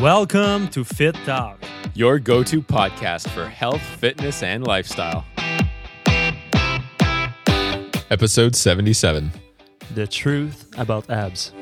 Welcome to Fit Talk, your go to podcast for health, fitness, and lifestyle. Episode 77 the truth about abs.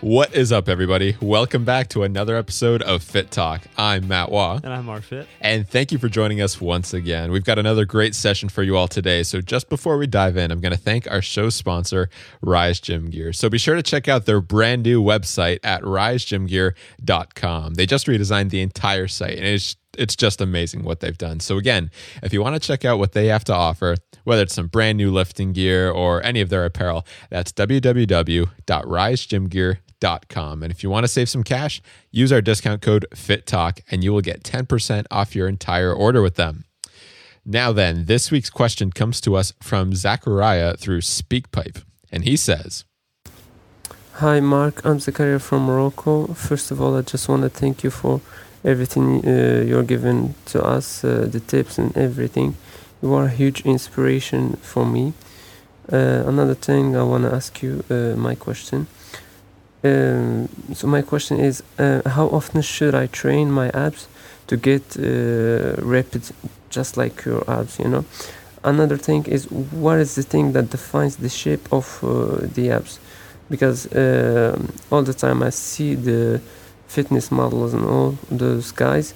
What is up, everybody? Welcome back to another episode of Fit Talk. I'm Matt Waugh. And I'm Marfit. And thank you for joining us once again. We've got another great session for you all today. So, just before we dive in, I'm going to thank our show sponsor, Rise Gym Gear. So, be sure to check out their brand new website at risegymgear.com. They just redesigned the entire site, and it's it's just amazing what they've done. So again, if you want to check out what they have to offer, whether it's some brand new lifting gear or any of their apparel, that's www.risegymgear.com fittalk.com. And if you want to save some cash, use our discount code FITTALK and you will get 10% off your entire order with them. Now, then, this week's question comes to us from Zachariah through SpeakPipe. And he says, Hi, Mark. I'm Zachariah from Morocco. First of all, I just want to thank you for everything uh, you're giving to us, uh, the tips and everything. You are a huge inspiration for me. Uh, another thing I want to ask you, uh, my question. Um, so my question is, uh, how often should I train my abs to get uh, rapid, just like your abs? You know. Another thing is, what is the thing that defines the shape of uh, the abs? Because uh, all the time I see the fitness models and all those guys,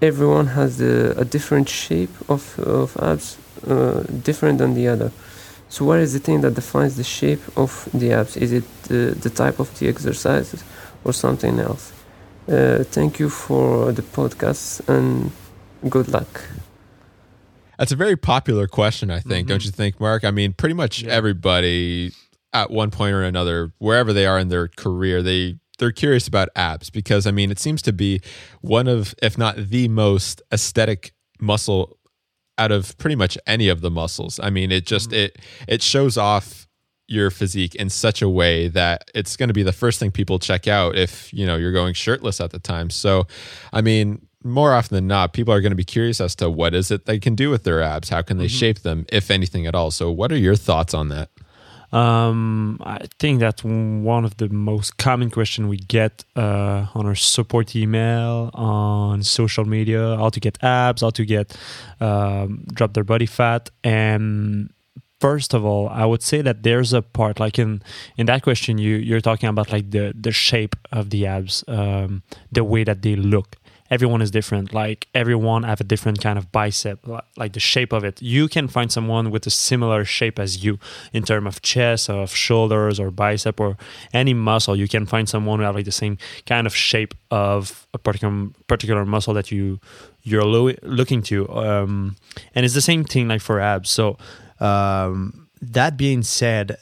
everyone has the, a different shape of of abs, uh, different than the other. So, what is the thing that defines the shape of the abs? Is it the, the type of the exercises or something else? Uh, thank you for the podcast and good luck. That's a very popular question, I think, mm-hmm. don't you think, Mark? I mean, pretty much yeah. everybody at one point or another, wherever they are in their career, they they're curious about abs because I mean, it seems to be one of, if not the most aesthetic muscle out of pretty much any of the muscles. I mean, it just mm-hmm. it it shows off your physique in such a way that it's going to be the first thing people check out if, you know, you're going shirtless at the time. So, I mean, more often than not, people are going to be curious as to what is it they can do with their abs? How can they mm-hmm. shape them, if anything at all? So, what are your thoughts on that? Um, I think that's one of the most common questions we get uh, on our support email, on social media, how to get abs, how to get um, drop their body fat. And first of all, I would say that there's a part like in in that question you you're talking about like the the shape of the abs, um, the way that they look everyone is different. Like everyone have a different kind of bicep like the shape of it. You can find someone with a similar shape as you in terms of chest of shoulders or bicep or any muscle. You can find someone who have like the same kind of shape of a particular particular muscle that you you're lo- looking to. Um, and it's the same thing like for abs. So um, that being said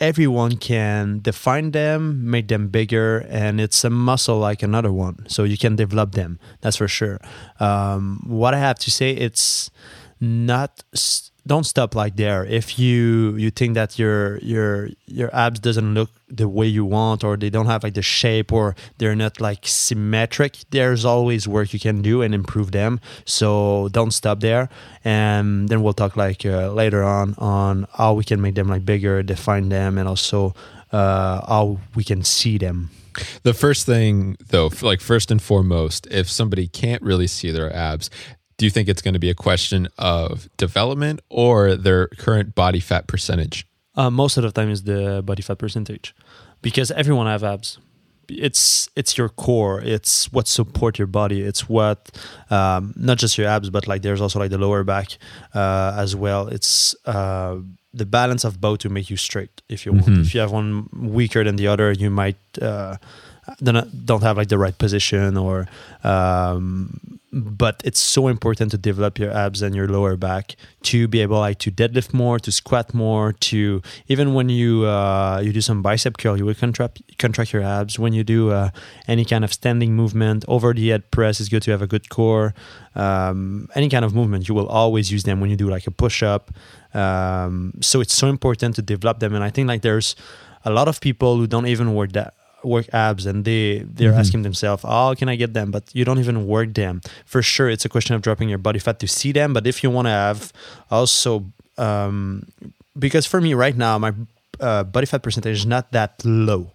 everyone can define them, make them bigger, and it's a muscle like another one. So you can develop them. That's for sure. Um, what I have to say, it's not don't stop like there. If you you think that your your your abs doesn't look the way you want or they don't have like the shape or they're not like symmetric there's always work you can do and improve them. So don't stop there. And then we'll talk like uh, later on on how we can make them like bigger define them and also uh, how we can see them. The first thing though like first and foremost if somebody can't really see their abs do you think it's going to be a question of development or their current body fat percentage? Uh, most of the time is the body fat percentage because everyone have abs. It's it's your core. It's what support your body. It's what um, not just your abs but like there's also like the lower back uh, as well. It's uh, the balance of both to make you straight if you mm-hmm. want if you have one weaker than the other you might uh, don't, don't have like the right position or um, but it's so important to develop your abs and your lower back to be able like to deadlift more to squat more to even when you uh, you do some bicep curl you will contract contract your abs. When you do uh, any kind of standing movement over the head press is good to have a good core. Um, any kind of movement you will always use them when you do like a push up um, so it's so important to develop them and i think like there's a lot of people who don't even work that work abs and they they're mm-hmm. asking themselves oh can i get them but you don't even work them for sure it's a question of dropping your body fat to see them but if you want to have also um, because for me right now my uh, body fat percentage is not that low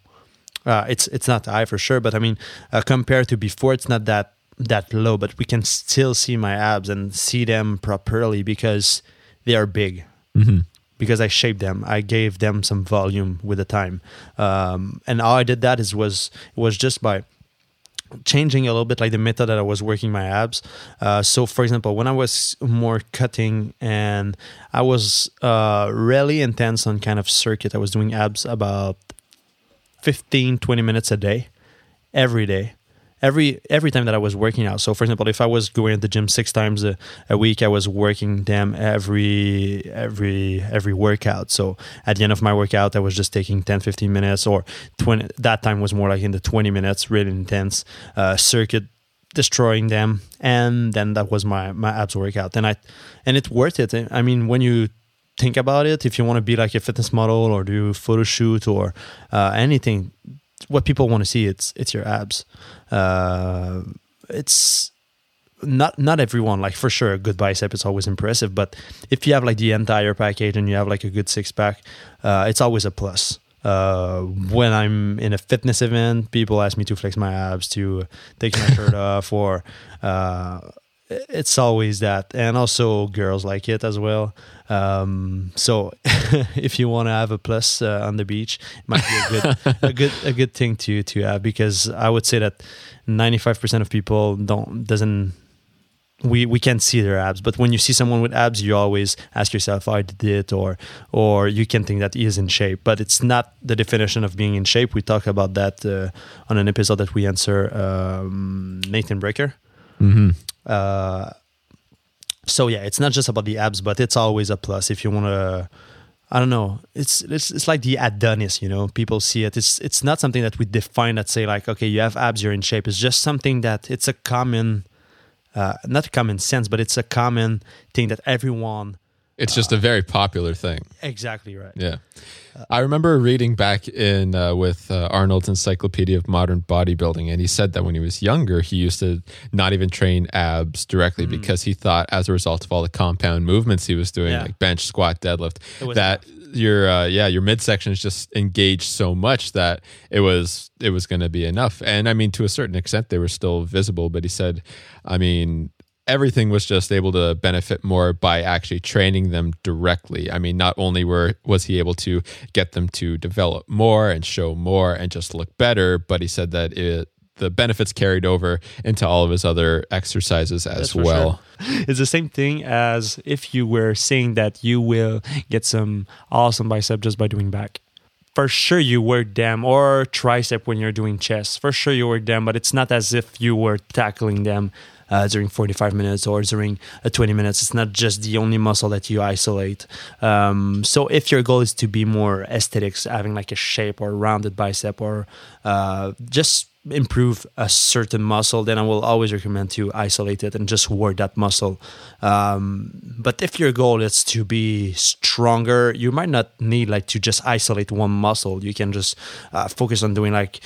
Uh, it's it's not high for sure, but I mean, uh, compared to before, it's not that that low. But we can still see my abs and see them properly because they are big. Mm-hmm. Because I shaped them, I gave them some volume with the time, um, and how I did that is was was just by changing a little bit like the method that I was working my abs. Uh, so, for example, when I was more cutting and I was uh, really intense on kind of circuit, I was doing abs about 15, 20 minutes a day, every day. Every every time that I was working out. So, for example, if I was going to the gym six times a, a week, I was working them every every every workout. So at the end of my workout, I was just taking 10, 15 minutes, or 20. That time was more like in the 20 minutes, really intense uh, circuit destroying them and then that was my my abs workout and i and it's worth it i mean when you think about it if you want to be like a fitness model or do photo shoot or uh, anything what people want to see it's it's your abs. Uh, it's not not everyone like for sure a good bicep is always impressive but if you have like the entire package and you have like a good six pack uh, it's always a plus. Uh, when I'm in a fitness event, people ask me to flex my abs, to take my shirt off, or uh, it's always that. And also, girls like it as well. Um, so, if you want to have a plus uh, on the beach, it might be a good, a good, a good thing to to have because I would say that 95% of people don't doesn't we we can't see their abs but when you see someone with abs you always ask yourself i did it or or you can think that he is in shape but it's not the definition of being in shape we talk about that uh, on an episode that we answer um, nathan breaker Mm-hmm. Uh, so yeah it's not just about the abs but it's always a plus if you want to I don't know. It's it's it's like the Adonis, you know. People see it. It's it's not something that we define that say like, okay, you have abs, you're in shape. It's just something that it's a common uh, not common sense, but it's a common thing that everyone. It's just a very popular thing. Exactly right. Yeah. I remember reading back in uh, with uh, Arnold's Encyclopedia of Modern Bodybuilding, and he said that when he was younger, he used to not even train abs directly because he thought, as a result of all the compound movements he was doing, Yeah. like bench, squat, deadlift, that your uh, yeah your midsection is just engaged so much that it was it was going to be enough. And I mean, to a certain extent, they were still visible, but he said, I mean, everything was just able to benefit more by actually training them directly. I mean, not only were was he able to get them to develop more and show more and just look better, but he said that it the benefits carried over into all of his other exercises as well. sure. It's the same thing as if you were saying that you will get some awesome bicep just by doing back. For sure, you work them or tricep when you're doing chest. For sure, you work them, but it's not as if you were tackling them uh, during 45 minutes or during uh, 20 minutes. It's not just the only muscle that you isolate. Um, so, if your goal is to be more aesthetics, having like a shape or rounded bicep or uh, just improve a certain muscle, then I will always recommend to isolate it and just work that muscle. Um, but if your goal is to be stronger, you might not need like to just isolate one muscle. You can just uh, focus on doing like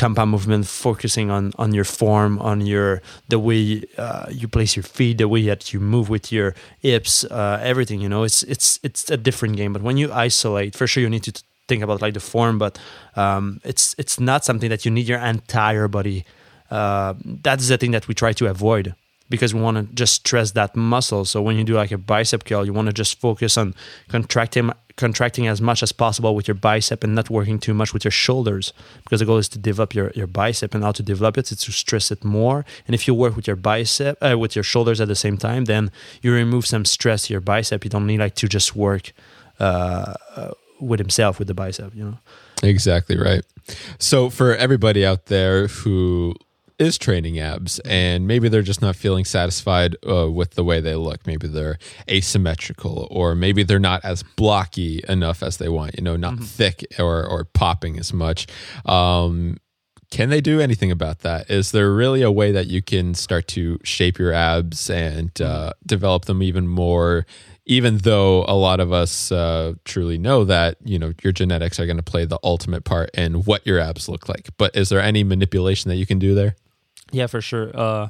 compound movement, focusing on on your form, on your the way uh, you place your feet, the way that you move with your hips, uh, everything. You know, it's it's it's a different game. But when you isolate, for sure, you need to think about like the form, but um, it's it's not something that you need your entire body. Uh, that's the thing that we try to avoid because we want to just stress that muscle. So when you do like a bicep curl, you want to just focus on contracting contracting as much as possible with your bicep and not working too much with your shoulders because the goal is to develop your, your bicep. And how to develop it is to stress it more. And if you work with your bicep uh, with your shoulders at the same time then you remove some stress to your bicep. You don't need like to just work uh, uh, with himself with the bicep you know? Exactly right. So for everybody out there who is training abs and maybe they're just not feeling satisfied uh, with the way they look maybe they're asymmetrical or maybe they're not as blocky enough as they want you know not thick or or popping as much um can they do anything about that? Is there really a way that you can start to shape your abs and uh, develop them even more? Even though a lot of us uh, truly know that you know your genetics are going to play the ultimate part in what your abs look like, but is there any manipulation that you can do there? Yeah, for sure. Uh,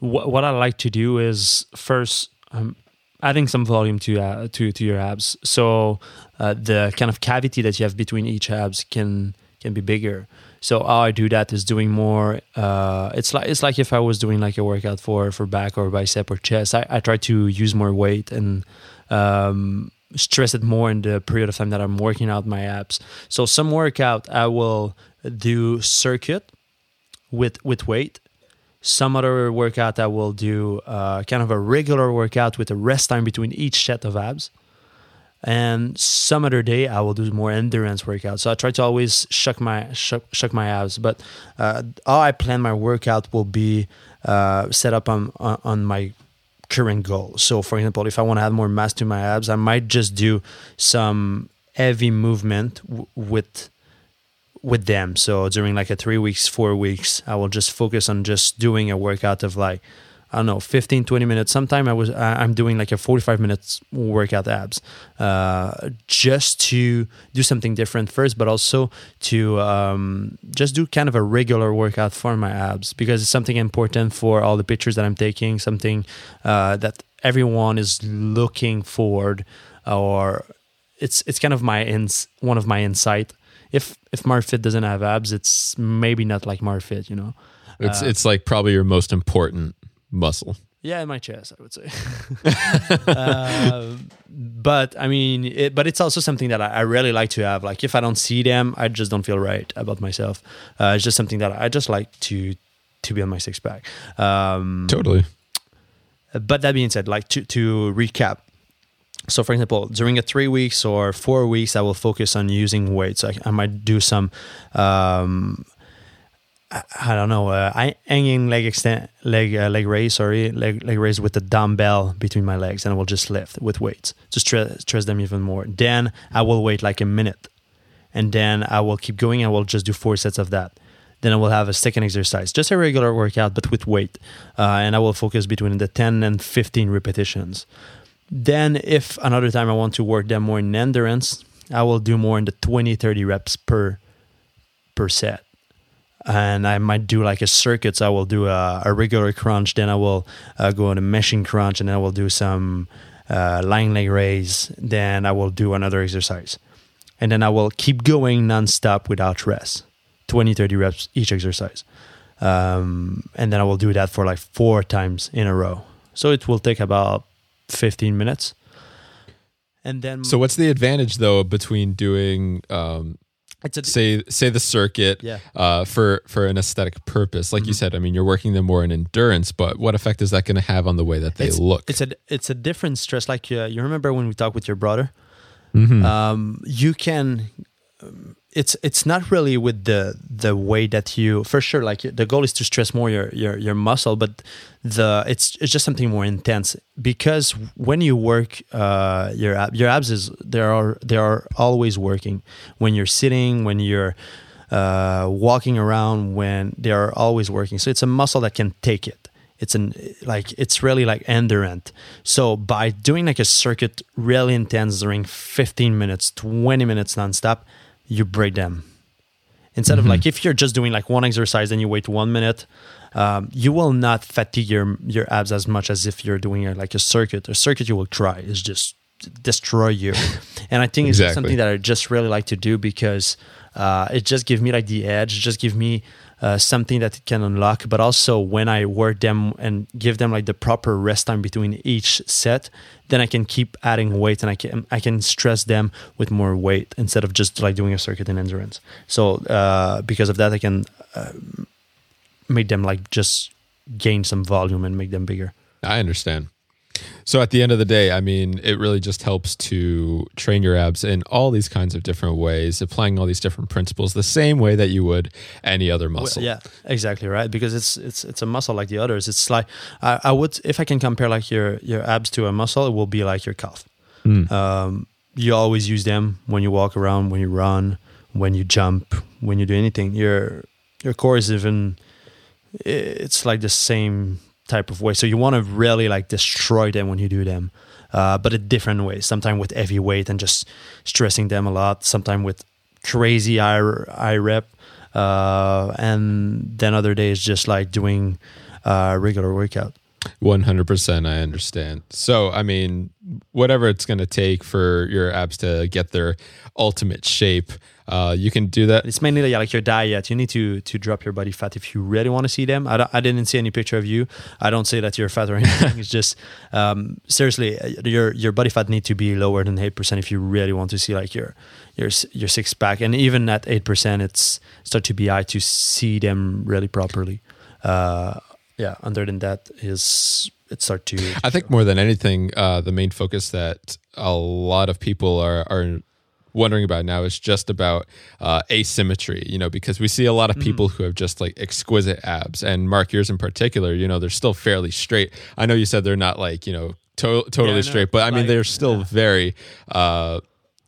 wh- what I like to do is first um, adding some volume to uh, to to your abs, so uh, the kind of cavity that you have between each abs can can be bigger. So how I do that is doing more. Uh, it's like it's like if I was doing like a workout for for back or bicep or chest. I, I try to use more weight and um, stress it more in the period of time that I'm working out my abs. So some workout I will do circuit with with weight. Some other workout I will do uh, kind of a regular workout with a rest time between each set of abs. And some other day I will do more endurance workout. So I try to always shuck my shuck, shuck my abs. But uh, how I plan my workout will be uh, set up on, on on my current goal. So, for example, if I want to add more mass to my abs, I might just do some heavy movement w- with with them. So during like a three weeks, four weeks, I will just focus on just doing a workout of like I don't know, 15, 20 minutes. Sometime I was I'm doing like a 45 minutes workout abs, uh, just to do something different first, but also to um, just do kind of a regular workout for my abs because it's something important for all the pictures that I'm taking. Something uh, that everyone is looking forward, or it's it's kind of my ins one of my insight. If if Marfit doesn't have abs, it's maybe not like Marfit, you know. It's uh, it's like probably your most important muscle. Yeah, in my chest, I would say. uh, but I mean, it, but it's also something that I, I, really like to have. Like, if I don't see them, I just don't feel right about myself. Uh, it's just something that I just like to to be on my six pack. Um, totally. But that being said, like to to recap. So, for example, during a three weeks or four weeks, I will focus on using weights. So I, I might do some um, I don't know, uh, I hanging leg extend leg uh, leg raise, sorry, leg leg raise with the dumbbell between my legs, and I will just lift with weights to stress stress them even more. Then I will wait like a minute, and then I will keep going. I will just do four sets of that. Then I will have a second exercise, just a regular workout, but with weight, uh, and I will focus between the ten and fifteen repetitions. Then, if another time I want to work them more in endurance, I will do more in the 20, 30 reps per per set and I might do like a circuit. So I will do a, a regular crunch, then I will uh, go on a machine crunch, and then I will do some uh, lying leg raise. Then I will do another exercise, and then I will keep going nonstop without rest, 20, 30 reps each exercise, um, and then I will do that for like four times in a row. So it will take about 15 minutes. And then, so what's the advantage though between doing um, it's a, say say the circuit yeah. uh, for for an aesthetic purpose. Like mm-hmm. you said, I mean, you're working them more in endurance, but what effect is that going to have on the way that they it's, look? It's a it's a different stress. Like uh, you remember when we talked with your brother, mm-hmm. um, you can. Um, it's it's not really with the the way that you for sure like the goal is to stress more your your your muscle but the it's it's just something more intense because when you work uh your ab, your abs is they are they are always working. When you're sitting when you're uh walking around when they are always working. So it's a muscle that can take it. It's an like it's really like endurance so by doing like a circuit really intense during 15 minutes 20 minutes nonstop you break them instead mm-hmm. of like if you're just doing like one exercise and you wait one minute um, you will not fatigue your your abs as much as if you're doing a, like a circuit a circuit you will try is just destroy you and i think exactly. it's something that i just really like to do because uh, it just gives me like the edge just give me uh, something that it can unlock but also when i work them and give them like the proper rest time between each set then i can keep adding weight and i can i can stress them with more weight instead of just like doing a circuit in endurance. So uh, because of that i can uh, make them like just gain some volume and make them bigger. I understand so at the end of the day, I mean, it really just helps to train your abs in all these kinds of different ways, applying all these different principles the same way that you would any other muscle. Well, yeah, exactly right. Because it's it's it's a muscle like the others. It's like I, I would if I can compare like your your abs to a muscle, it will be like your calf. Mm. Um, you always use them when you walk around, when you run, when you jump, when you do anything. Your your core is even it's like the same type of way. So you want to really like destroy them when you do them, uh, but a different way. Sometimes with heavy weight and just stressing them a lot. Sometimes with crazy eye eye rep, uh, and then other days just like doing uh, regular workout. 100% i understand so i mean whatever it's going to take for your abs to get their ultimate shape uh, you can do that It's mainly like your diet. You need to to drop your body fat if you really want to see them. I, I didn't see any picture of you. I don't say that you're fat or anything. it's just um, seriously, uh, your your body fat need to be lower than eight percent if you really want to see like your your your six pack. And even at eight percent, it's start to be high to see them really properly. Uh, yeah. Other than that, is it start to. I think more than anything, uh, the main focus that a lot of people are are wondering about now is just about uh, asymmetry. You know, because we see a lot of people who have just like exquisite abs, and Mark yours in particular. You know, they're still fairly straight. I know you said they're not like you know to- totally Yeah, straight, but I mean Like, they're still yeah. very. Uh,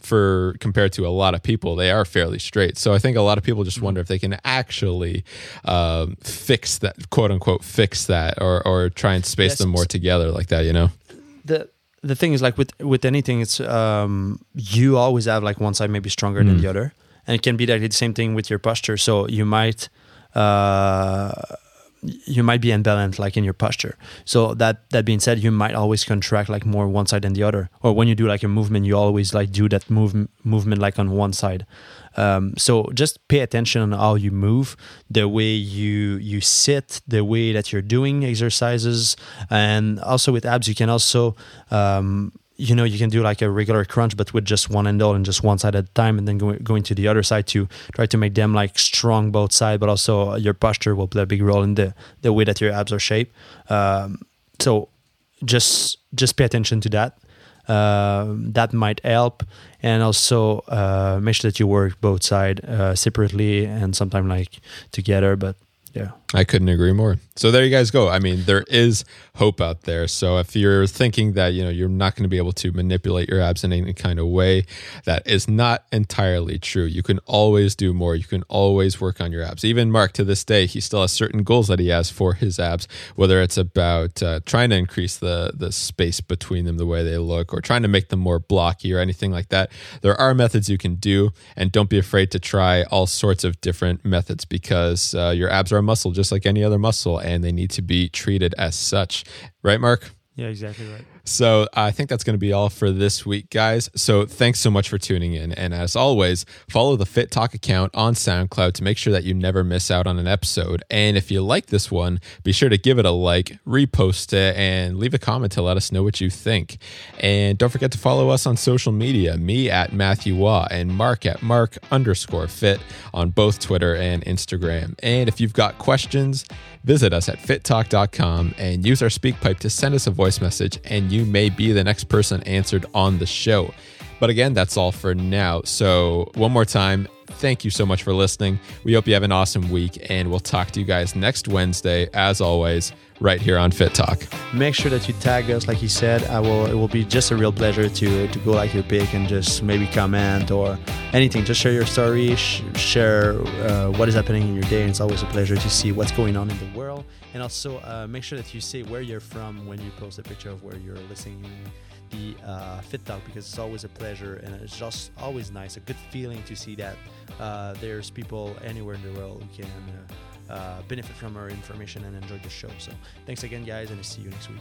for compared to a lot of people, they are fairly straight. So I think a lot of people just wonder if they can actually um, fix that, quote unquote, fix that, or or try and space Yes. them more together like that. You know. the the thing is like with with anything it's um you always have like one side maybe stronger than Mm. the other and it can be like the same thing with your posture so you might uh you might be imbalanced like in your posture. So that that being said you might always contract like more one side than the other. Or when you do like a movement you always like do that move movement like on one side. Um, so just pay attention on how you move, the way you you sit, the way that you're doing exercises, and also with abs you can also um, you know you can do like a regular crunch but with just one handle and just one side at a time and then go, going to the other side to try to make them like strong both sides but also your posture will play a big role in the the way that your abs are shaped. Um, so just just pay attention to that. Um, that might help and also uh, make sure that you work both side uh, separately and sometimes like together but yeah I couldn't agree more. So there you guys go. I mean, there is hope out there. So if you're thinking that, you know, you're not going to be able to manipulate your abs in any kind of way, that is not entirely true. You can always do more. You can always work on your abs. Even Mark to this day, he still has certain goals that he has for his abs, whether it's about uh, trying to increase the the space between them, the way they look, or trying to make them more blocky or anything like that. There are methods you can do, and don't be afraid to try all sorts of different methods because uh, your abs are muscle just like any other muscle, and they need to be treated as such. Right, Mark? yeah exactly right So I think that's going to be all for this week, guys. So thanks so much for tuning in. And as always, follow the Fit Talk account on SoundCloud to make sure that you never miss out on an episode. And if you like this one, be sure to give it a like, repost it, and leave a comment to let us know what you think. And don't forget to follow us on social media, me at Matthew Waugh and Mark at Mark underscore fit on both Twitter and Instagram. And if you've got questions, visit us at fittalk.com and use our speak pipe to send us a voice message, and you may be the next person answered on the show. But again, that's all for now. So, one more time, thank you so much for listening. We hope you have an awesome week, and we'll talk to you guys next Wednesday, as always, right here on Fit Talk. make sure that you tag us like you said. I will it will be just a real pleasure to to go like your pic and just maybe comment or anything. Just share your story sh- share uh, what is happening in your day. And it's always a pleasure to see what's going on in the world. And also uh, make sure that you say where you're from when you post a picture of where you're listening the uh, fit talk because it's always a pleasure and it's just always nice a good feeling to see that uh, there's people anywhere in the world who can uh, benefit from our information and enjoy the show. So thanks again guys and i'll see you next week